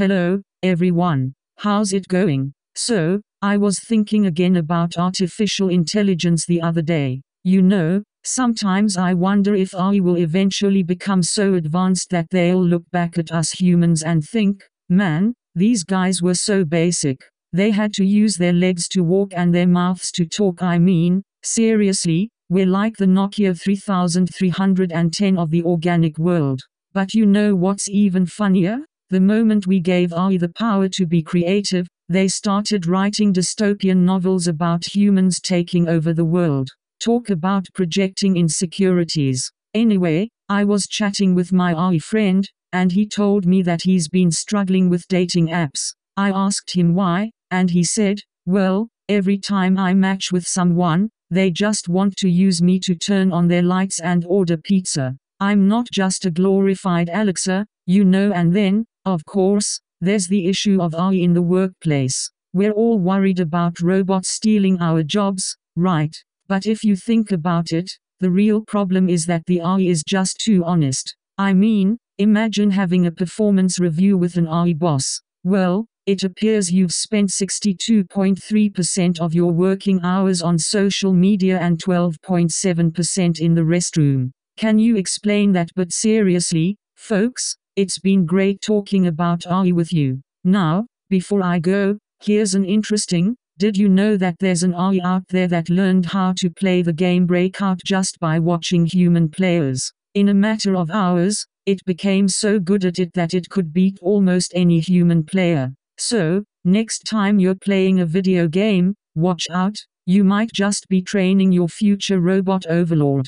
Hello, everyone. How's it going? So, I was thinking again about artificial intelligence the other day. You know, sometimes I wonder if AI will eventually become so advanced that they'll look back at us humans and think, man, these guys were so basic. They had to use their legs to walk and their mouths to talk. I mean, seriously, we're like the Nokia 3310 of the organic world. But you know what's even funnier? The moment we gave AI the power to be creative, they started writing dystopian novels about humans taking over the world. Talk about projecting insecurities. Anyway, I was chatting with my AI friend, and he told me that he's been struggling with dating apps. I asked him why, and he said, Well, every time I match with someone, they just want to use me to turn on their lights and order pizza. I'm not just a glorified Alexa, you know, and then, of course, there's the issue of AI in the workplace. We're all worried about robots stealing our jobs, right? But if you think about it, the real problem is that the AI is just too honest. I mean, imagine having a performance review with an AI boss. Well, it appears you've spent 62.3% of your working hours on social media and 12.7% in the restroom. Can you explain that? But seriously, folks, it's been great talking about AI with you. Now, before I go, here's an interesting did you know that there's an AI out there that learned how to play the game Breakout just by watching human players? In a matter of hours, it became so good at it that it could beat almost any human player. So, next time you're playing a video game, watch out, you might just be training your future robot overlord.